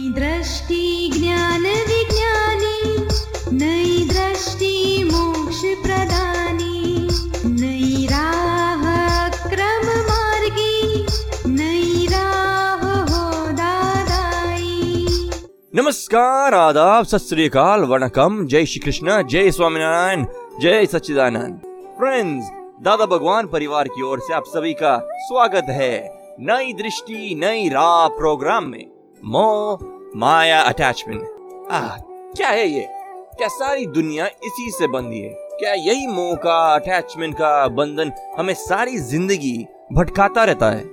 नई दृष्टि ज्ञान विज्ञानी, नई दृष्टि मोक्ष प्रदानी, नई राह क्रम मार्गी, नई राह हो दादाई। नमस्कार, आदाब, सत वणकम। जय श्री कृष्ण, जय स्वामीनारायण, जय सच्चिदानंद। फ्रेंड्स दादा भगवान परिवार की ओर से आप सभी का स्वागत है नई दृष्टि, नई राह प्रोग्राम में। मोह माया अटैचमेंट आ क्या है ये? क्या सारी दुनिया इसी से बंधी है? क्या यही मोह का अटैचमेंट का बंधन हमें सारी ज़िंदगी भटकाता रहता है?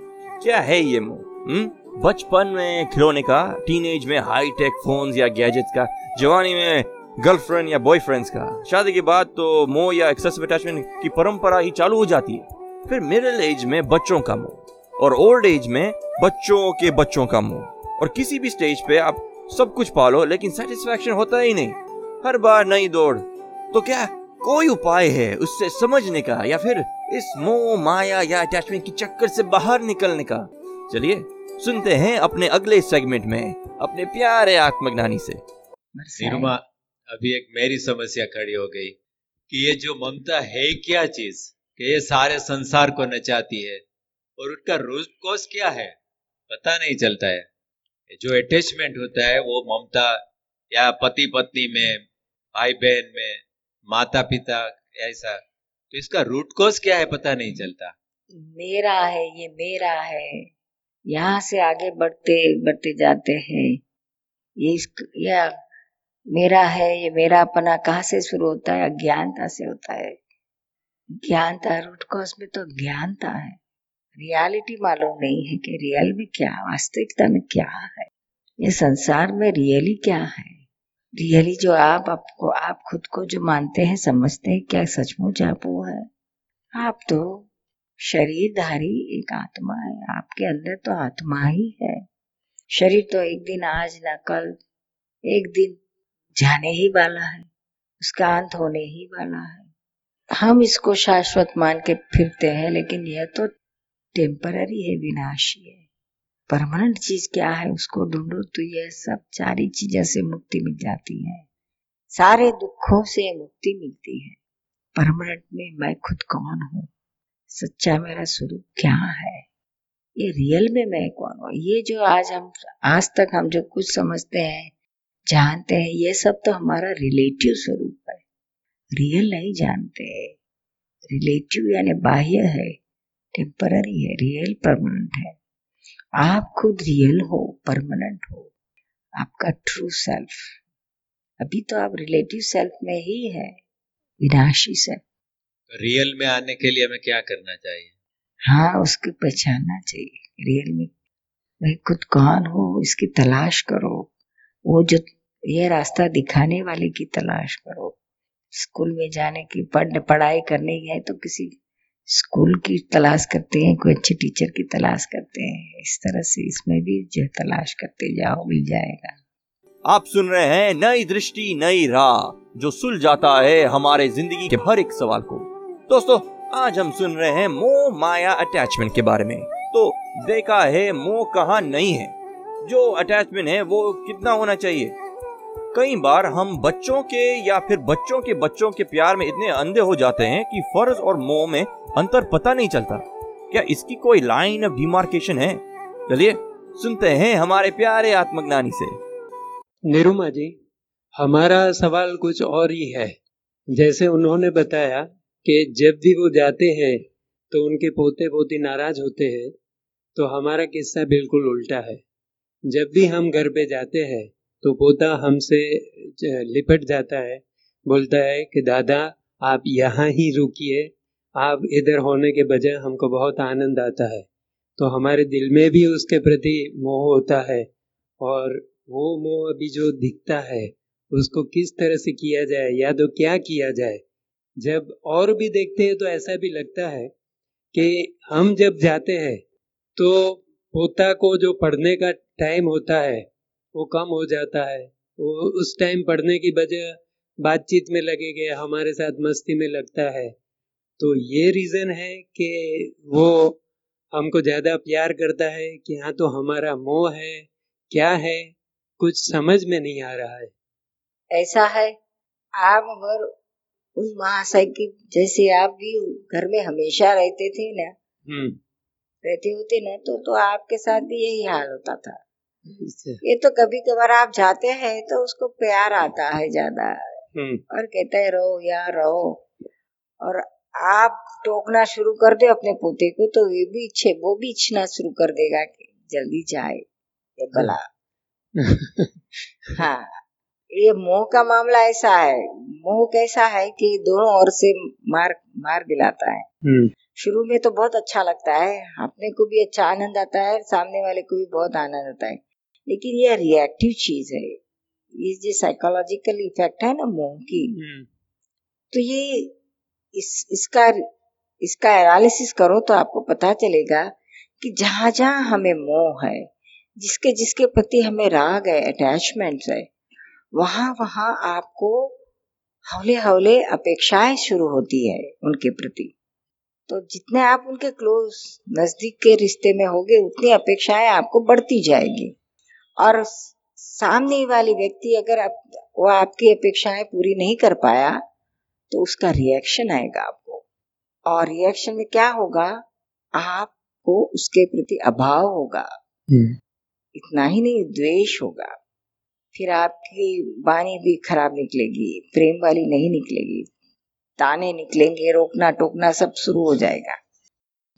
क्या है ये मोह हम्म? बचपन में खिलौने का टीनेज में हाई टेक फ़ोन या गैजेट्स का, जवानी में गर्लफ्रेंड या बॉयफ्रेंड्स का। शादी के बाद तो मोह या एक्सेसिव अटैचमेंट की परंपरा ही चालू हो जाती है। फिर मिडिल एज में बच्चों का मोह और ओल्ड एज में बच्चों के बच्चों का मोह। और किसी भी स्टेज पे आप सब कुछ पालो, लेकिन सेटिस्फेक्शन होता ही नहीं। हर बार नई दौड़। तो क्या कोई उपाय है उससे समझने का, या फिर इस मोह, माया या अटैचमेंट की चक्कर से बाहर निकलने का? चलिए, सुनते हैं अपने अगले सेगमेंट में, अपने प्यारे आत्मज्ञानी से। निरुमा, अभी एक मेरी समस्या खड़ी हो गई, कि ये जो ममता है क्या चीज़, कि ये सारे संसार को नचाती है, और उसका रूट कॉज क्या है? पता नहीं चलता है। जो अटैचमेंट होता है, वो ममता या पति पत्नी में भाई बहन में माता पिता ऐसा। तो इसका रूट कॉज क्या है पता नहीं चलता। मेरा है, ये मेरा है। यहाँ से आगे बढ़ते बढ़ते जाते हैं। ये इस या मेरा है, ये मेरा अपना कहाँ से शुरू होता है? अज्ञानता से होता है। ज्ञानता रूट कॉज में तो ज्ञानता है। रियलिटी मालूम नहीं है कि रियल में क्या, वास्तविकता में क्या है। ये संसार में रियली क्या है? रियली जो आप, आपको, आप खुद को जो मानते हैं, समझते हैं, क्या सचमुच आप वो है? आप तो शरीरधारी एक आत्मा है। आपके अंदर तो आत्मा ही है। शरीर तो एक दिन आज ना कल, एक दिन जाने ही वाला है। उसका अंत होने ही वाला है। हम इसको शाश्वत मान के फिरते हैं, लेकिन यह तो टेम्पररी है, विनाशी है। परमानेंट चीज़ क्या है, उसको ढूंढो तो यह सब सारी चीज़ों से मुक्ति मिल जाती है। सारे दुखों से मुक्ति मिलती है। परमानेंट में मैं खुद कौन हूँ? सच्चा मेरा स्वरूप क्या है? ये रियल में मैं कौन हूँ? ये जो आज हम, आज तक हम जो कुछ समझते हैं, जानते हैं, ये सब तो हमारा रिलेटिव स्वरूप है। रियल नहीं जानते। रिलेटिव यानी बाह्य है। टेम्पररी है रियल परमानेंट है। आप खुद रियल हो परमानेंट हो। आपका ट्रू सेल्फ अभी तो आप रिलेटिव सेल्फ में ही है विनाशी सेल्फ रियल में आने के लिए हमें क्या करना चाहिए? हाँ उसको पहचानना चाहिए। रियल में मैं खुद कौन हूँ इसकी तलाश करो। वो जो ये रास्ता दिखाने वाले की तलाश करो। स्कूल में जाने की पढ़ पढ़ाई करने की है तो किसी स्कूल की तलाश करते हैं, कोई अच्छे टीचर की तलाश करते हैं, इस तरह से इसमें भी जो तलाश करते जाओ, मिल जाएगा। आप सुन रहे हैं नई दृष्टि, नई राह, जो सुल जाता है हमारे ज़िंदगी के हर एक सवाल को। दोस्तों, आज हम सुन रहे हैं मोह माया अटैचमेंट के बारे में। तो देखा है मोह कहाँ नहीं है। जो अटैचमेंट है वो कितना होना चाहिए? कई बार हम बच्चों के या फिर बच्चों के बच्चों के प्यार में इतने अंधे हो जाते हैं कि फ़र्ज़ और मोह में अंतर पता नहीं चलता। क्या इसकी कोई लाइन ऑफ़ डिमार्केशन है? चलिए, सुनते हैं हमारे प्यारे आत्मज्ञानी से। निरुमा जी, हमारा सवाल कुछ और ही है। जैसे उन्होंने बताया कि जब भी वो जाते हैं तो उनके पोते पोती नाराज़ होते हैं तो हमारा किस्सा बिल्कुल उल्टा है। जब भी हम घर पे जाते हैं तो पोता हमसे लिपट जाता है, बोलता है कि, दादा, आप यहाँ ही रुकिए। आप इधर होने के बजाय हमको बहुत आनंद आता है। तो हमारे दिल में भी उसके प्रति मोह होता है और वो मोह अभी जो दिखता है, उसको किस तरह से किया जाए, या तो क्या किया जाए, जब और भी देखते हैं तो ऐसा भी लगता है कि हम जब जाते हैं तो पोता को जो पढ़ने का टाइम होता है वो कम हो जाता है। वो उस टाइम पढ़ने की वजह बातचीत में लगेगा हमारे साथ मस्ती में लगता है। तो ये रीज़न है कि वो हमको ज़्यादा प्यार करता है कि हाँ तो हमारा मोह है क्या है कुछ समझ में नहीं आ रहा है। ऐसा है। आप अगर उस महाशय की जैसे आप भी घर में हमेशा रहते थे ना हम्म। रहते होते ना तो तो आपके साथ भी यही हाल होता था। ये तो कभी कभार आप जाते हैं तो उसको प्यार आता है ज़्यादा। हम्म। और कहता है रहो यार रहो। और आप टोकना शुरू कर दे अपने पोते को तो ये भी इच्छे वो भी इच्छना शुरू कर देगा कि जल्दी जाए ये भला। हाँ ये मोह का मामला ऐसा है मोह कैसा है कि दोनों ओर से मार मार दिलाता है। हम्म। शुरू में तो बहुत अच्छा लगता है अपने को भी अच्छा आनंद आता है सामने वाले को भी बहुत आनंद आता है। लेकिन ये रिएक्टिव चीज़ है। ये जो साइकोलॉजिकल इफ़ेक्ट है ना मोह की हम्म। तो ये इस इसका इसका एनालिसिस करो तो आपको पता चलेगा कि जहाँ जहाँ हमें मोह है जिसके जिसके प्रति हमें राग है अटैचमेंट है वहाँ वहाँ आपको हौले हौले अपेक्षाएँ शुरू होती है उनके प्रति। तो जितने आप उनके क्लोज नज़दीक के रिश्ते में होगे उतनी अपेक्षाएँ आपको बढ़ती जाएगी। और सामने वाली व्यक्ति अगर आप, वो आपकी अपेक्षाएँ पूरी नहीं कर पाया तो उसका रिएक्शन आएगा आपको। और रिएक्शन में क्या होगा? आपको उसके प्रति अभाव होगा। हम्म। इतना ही नहीं द्वेष होगा। फिर आपकी वाणी भी खराब निकलेगी प्रेम वाली नहीं निकलेगी। ताने निकलेंगे रोकना टोकना सब शुरू हो जाएगा।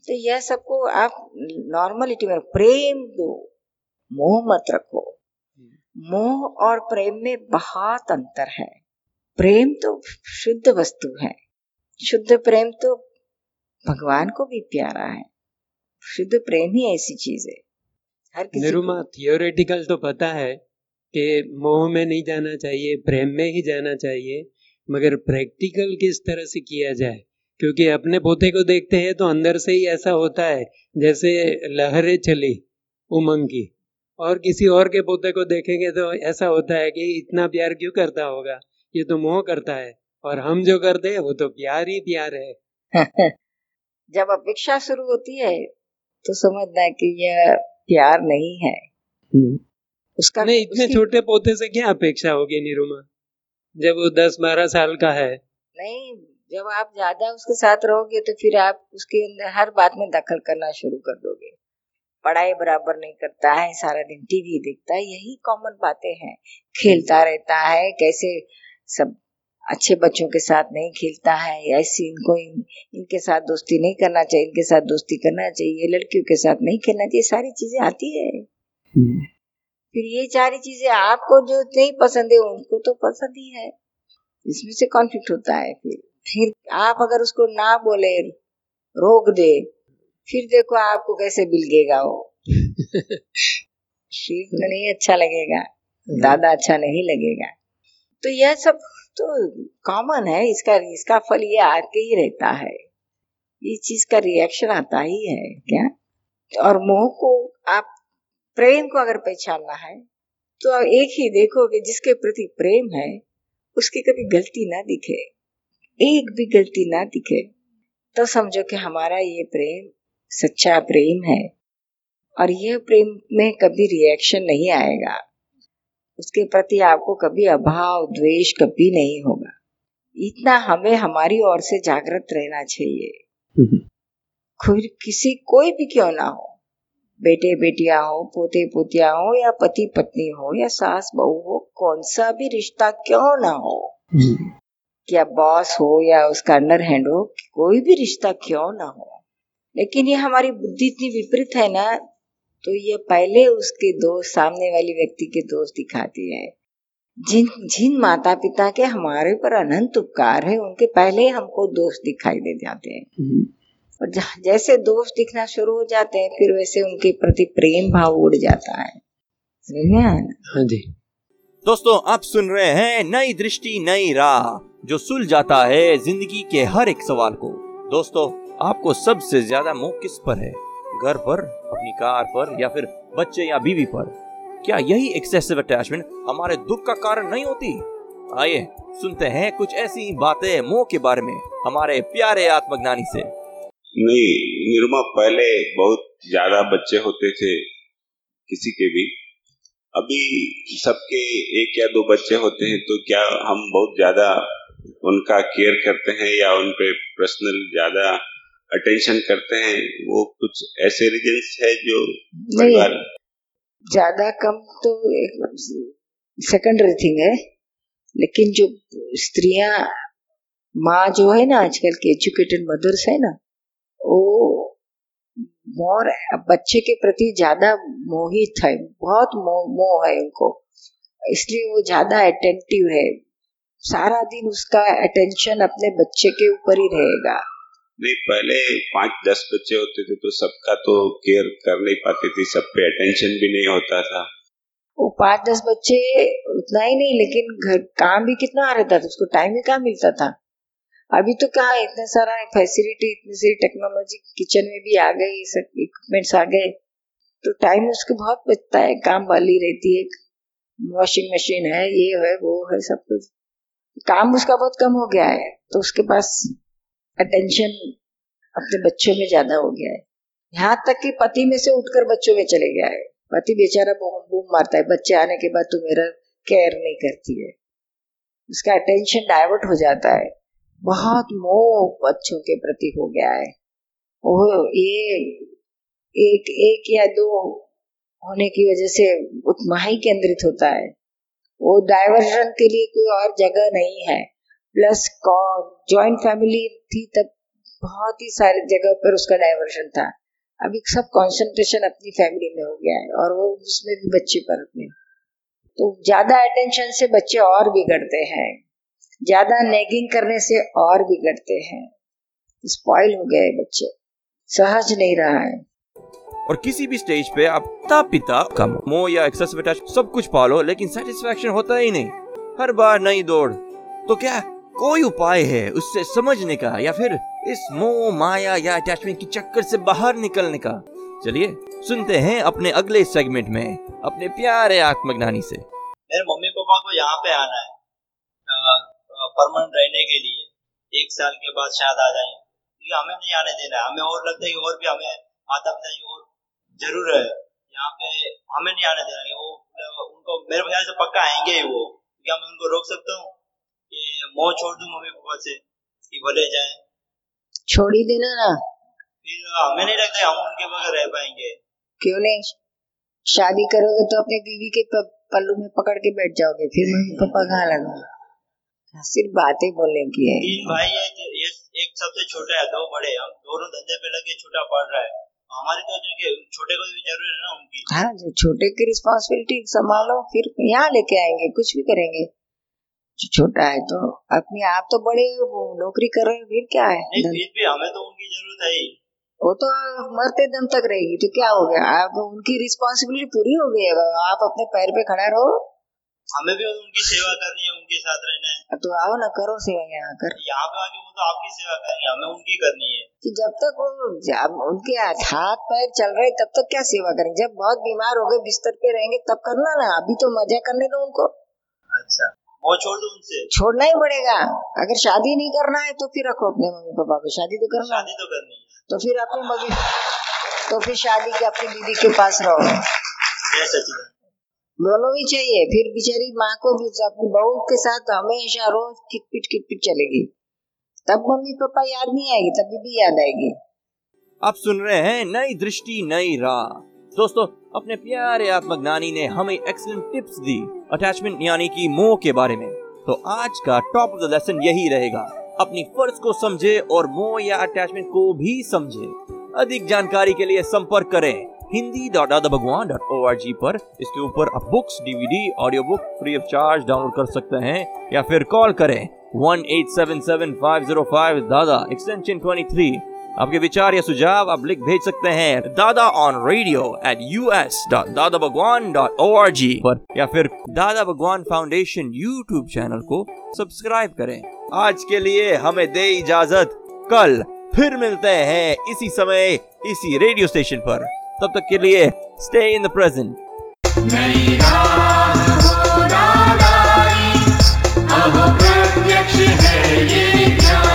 तो यह सबको आप नॉर्मलिटी में प्रेम दो। मोह मत रखो। मोह और प्रेम में बहुत अंतर है। प्रेम तो शुद्ध वस्तु है। शुद्ध प्रेम तो भगवान को भी प्यारा है। शुद्ध प्रेम ही ऐसी चीज़ है। हर किसी निरुमा थियोरेटिकल तो पता है कि मोह में नहीं जाना चाहिए प्रेम में ही जाना चाहिए मगर प्रैक्टिकल किस तरह से किया जाए? क्योंकि अपने पोते को देखते हैं तो अंदर से ही ऐसा होता है जैसे लहरें चली उमंग की। और किसी और के पोते को देखेंगे तो ऐसा होता है कि इतना प्यार क्यों करता होगा? ये तो मोह करता है। और हम जो करते हैं वो तो प्यार ही प्यार है। जब अपेक्षा शुरू होती है तो समझना है कि यह प्यार नहीं है। उसका नहीं इतने छोटे पोते से क्या अपेक्षा होगी निरुमा? जब वो दस बारह साल का है। नहीं जब आप ज़्यादा उसके साथ रहोगे तो फिर आप उसके अंदर हर बात में दखल करना शुरू कर दोगे। पढ़ाई बराबर नहीं करता है सारा दिन टीवी देखता है यही कॉमन बातें हैं। खेलता रहता है कैसे सब अच्छे बच्चों के साथ नहीं खेलता है ऐसी इनको इन, इनके साथ दोस्ती नहीं करना चाहिए इनके साथ दोस्ती करना चाहिए लड़कियों के साथ नहीं खेलना चाहिए सारी चीज़ें आती है। फिर ये सारी चीज़ें आपको जो नहीं पसंद है उनको तो पसंद ही है। इसमें से कॉन्फ्लिक्ट होता है फिर। फिर आप अगर उसको ना बोले रोक दे फिर देखो आपको कैसे बिलगेगा वो। फिर तो नहीं अच्छा लगेगा दादा अच्छा नहीं लगेगा। तो यह सब तो कॉमन है इसका इसका फल ये आके ही रहता है। ये चीज़ का रिएक्शन आता ही है क्या? और मोह को आप प्रेम को अगर पहचानना है तो आप एक ही देखो कि जिसके प्रति प्रेम है उसकी कभी गलती ना दिखे। एक भी गलती ना दिखे तो समझो कि हमारा ये प्रेम सच्चा प्रेम है। और यह प्रेम में कभी रिएक्शन नहीं आएगा। उसके प्रति आपको कभी अभाव द्वेष कभी नहीं होगा। इतना हमें हमारी ओर से जागृत रहना चाहिए। कोई किसी कोई भी क्यों ना हो। बेटे बेटिया हो पोते पोतिया हो या पति पत्नी हो या सास बहू हो कौन सा भी रिश्ता क्यों ना हो। क्या बॉस हो या उसका अंडर हैंड हो कोई भी रिश्ता क्यों ना हो। लेकिन ये हमारी बुद्धि इतनी विपरीत है ना तो ये पहले उसके दोस्त सामने वाली व्यक्ति के दोस्त दिखाती है। जिन जिन माता पिता के हमारे पर अनंत उपकार है उनके पहले हमको दोस्त दिखाई दे जाते हैं। और जैसे दोस्त दिखना शुरू हो जाते हैं फिर वैसे उनके प्रति प्रेम भाव उड़ जाता है? हाँ जी। दोस्तों आप सुन रहे हैं नई दृष्टि नई राह जो सुल जाता है ज़िंदगी के हर एक सवाल को। दोस्तों आपको सबसे ज़्यादा मोह किस पर है? घर पर, अपनी कार पर, या फिर बच्चे या बीवी पर? क्या यही एक्सेसिव अटैचमेंट हमारे दुख का कारण नहीं होती? आइए, सुनते हैं कुछ ऐसी बातें मोह के बारे में हमारे प्यारे आत्मज्ञानी से। नहीं, निरुमा पहले बहुत ज़्यादा बच्चे होते थे, किसी के भी। अभी सबके एक या दो बच्चे होते हैं तो क्या हम बहुत ज़्यादा उनका केयर करते हैं या उन पे पर्सनल ज़्यादा अटेंशन करते हैं वो कुछ ऐसे रीजन है जो परिवार ज़्यादा कम तो एक सेकेंडरी थिंग है लेकिन जो स्त्रियाँ माँ जो है ना आजकल के एजुकेटेड मदर्स है ना वो मोर बच्चे के प्रति ज़्यादा मोहित है बहुत मोह मोह है उनको इसलिए वो ज़्यादा अटेंटिव है। सारा दिन उसका अटेंशन अपने बच्चे के ऊपर ही रहेगा। नहीं, पहले पाँच, दस बच्चे होते थे तो सबका तो केयर कर नहीं पाती थी सब पे अटेंशन भी नहीं होता था। वो पाँच, दस बच्चे उतना ही नहीं, लेकिन घर, काम भी कितना आ रहता था, उसको टाइम ही कहाँ मिलता था? अभी तो कहा, इतना सारा फैसिलिटी इतनी सारी टेक्नोलॉजी किचन में भी आ गई सब इक्विपमेंट्स आ गए। तो टाइम उसको बहुत बचता है, काम वाली रहती है वॉशिंग मशीन है, ये है, वो है सब कुछ। काम उसका बहुत कम हो गया है तो उसके पास अटेंशन अपने बच्चों में ज़्यादा हो गया है। यहाँ तक कि पति में से उठकर बच्चों में चले गया है। पति बेचारा बूम बूम मारता है। बच्चे आने के बाद तू मेरा केयर नहीं करती है। उसका अटेंशन डाइवर्ट हो जाता है। बहुत मोह बच्चों के प्रति हो गया है। वो ये एक एक या दो होने की वजह से उतना ही केंद्रित होता है। वो डाइवर्जन के लिए कोई और जगह नहीं है। प्लस जॉइंट फैमिली थी तब बहुत ही सारी जगह पर उसका डाइवर्जन था। अभी सब कंसंट्रेशन अपनी फैमिली में हो गया है और वो उसमें भी बच्चे पर अपने। तो ज़्यादा अटेंशन से बच्चे और बिगड़ते हैं। ज़्यादा नेगिंग करने से और बिगड़ते हैं। स्पॉइल हो गए बच्चे। सहज नहीं रहा है। और किसी भी स्टेज पे आप माता पिता का मोह या एक्सेसिव सब कुछ पालो, लेकिन सेटिस्फेक्शन होता ही नहीं। हर बार नई दौड़। तो क्या? कोई उपाय है उससे समझने का, या फिर इस मोह, माया, या अटैचमेंट के चक्कर से बाहर निकलने का? चलिए, सुनते हैं अपने अगले सेगमेंट में, अपने प्यारे आत्मज्ञानी से। मेरे मम्मी पापा को यहाँ पे आना है परमानेंट रहने के लिए। एक साल के बाद शायद आ जाए। क्योंकि हमें नहीं आने देना है। हमें और लगता है कि और भी हमें माता पिता की और ज़रूर है। यहाँ पे हमें नहीं आने देना वो, उनको मेरे ख्याल से पक्का आएँगे ही वो क्या मैं उनको रोक सकता हूँ। कि छोड़ दू मम्मी पापा से कि भले जाए। छोड़ ही देना ना। फिर हमें नहीं लगता हम उनके बगैर रह पाएँगे। क्यों नहीं? शादी करोगे तो अपने बीवी के पल्लू में पकड़ के बैठ जाओगे फिर मम्मी पापा कहाँ लगोगे सिर्फ़ बातें बोलने की है। तीन भाई है ये एक सबसे छोटा है दो बड़े हम दोनों धंधे पे लगे छोटा पढ़ रहा है। हमारी तो छोटे को भी ज़रूरी है ना उनकी। हाँ जो छोटे की रिस्पॉन्सिबिलिटी संभालो फिर यहाँ लेके आएँगे कुछ भी करेंगे। छोटा है तो अपने आप तो बड़े नौकरी कर रहे फिर क्या है? नहीं फिर भी हमें तो उनकी ज़रूरत है वो तो मरते दम तक रहेगी तो क्या हो गया? आप उनकी रिस्पॉन्सिबिलिटी पूरी हो गई है आप अपने पैर पे खड़ा रहो। हमें भी उनकी सेवा करनी है उनके साथ रहना है। तो आओ ना करो सेवा यहाँ कर। यहाँ पे आके वो तो आपकी सेवा करेंगे हमें उनकी करनी है। कि जब तक वो जब उनके हाथ पैर चल रहे तब तक क्या सेवा करेंगे? जब बहुत बीमार हो गए बिस्तर पे रहेंगे तब करना ना अभी तो मज़ा करने दो उनको। अच्छा। वो छोड़ दो उनसे। छोड़ना ही पड़ेगा। अगर शादी नहीं करना है तो फिर रखो अपने मम्मी पापा को। शादी तो करना शादी तो करनी है। तो फिर अपनी मम्मी तो फिर शादी के अपनी दीदी के पास रहो। दोनों ही चाहिए। फिर बेचारी माँ को भी अपनी बहू के साथ हमेशा रोज किटपिट किटपिट चलेगी। तब मम्मी पापा याद नहीं आएगी तभी भी याद आएगी। आप सुन रहे हैं नई दृष्टि नई राह। दोस्तों, अपने प्यारे आत्मज्ञानी ने हमें एक्सलेंट टिप्स दी अटैचमेंट यानी कि मोह के बारे में। तो आज का टॉप ऑफ़ द लेसन यही रहेगा। अपनी फ़र्ज़ को समझे और मोह या अटैचमेंट को भी समझे। अधिक जानकारी के लिए संपर्क करें हिंदी डॉट आदा भगवान डॉट ओ आर जी पर। इसके ऊपर आप books DVD audio book free of charge download कर सकते हैं या फिर कॉल करें one eight seven seven five zero five दादा एक्सटेंशन ट्वेंटी थ्री आपके विचार या सुझाव आप लिख भेज सकते हैं Dada on radio at U S dot Dada Bhagwan dot O R G पर, या फिर Dada Bhagwan foundation YouTube channel को सब्सक्राइब करें। आज के लिए हमें दे इजाज़त। कल फिर मिलते हैं इसी समय, इसी रेडियो स्टेशन पर। तब तक के लिए स्टे इन द प्रेजेंट अब प्रत्यक्ष है ये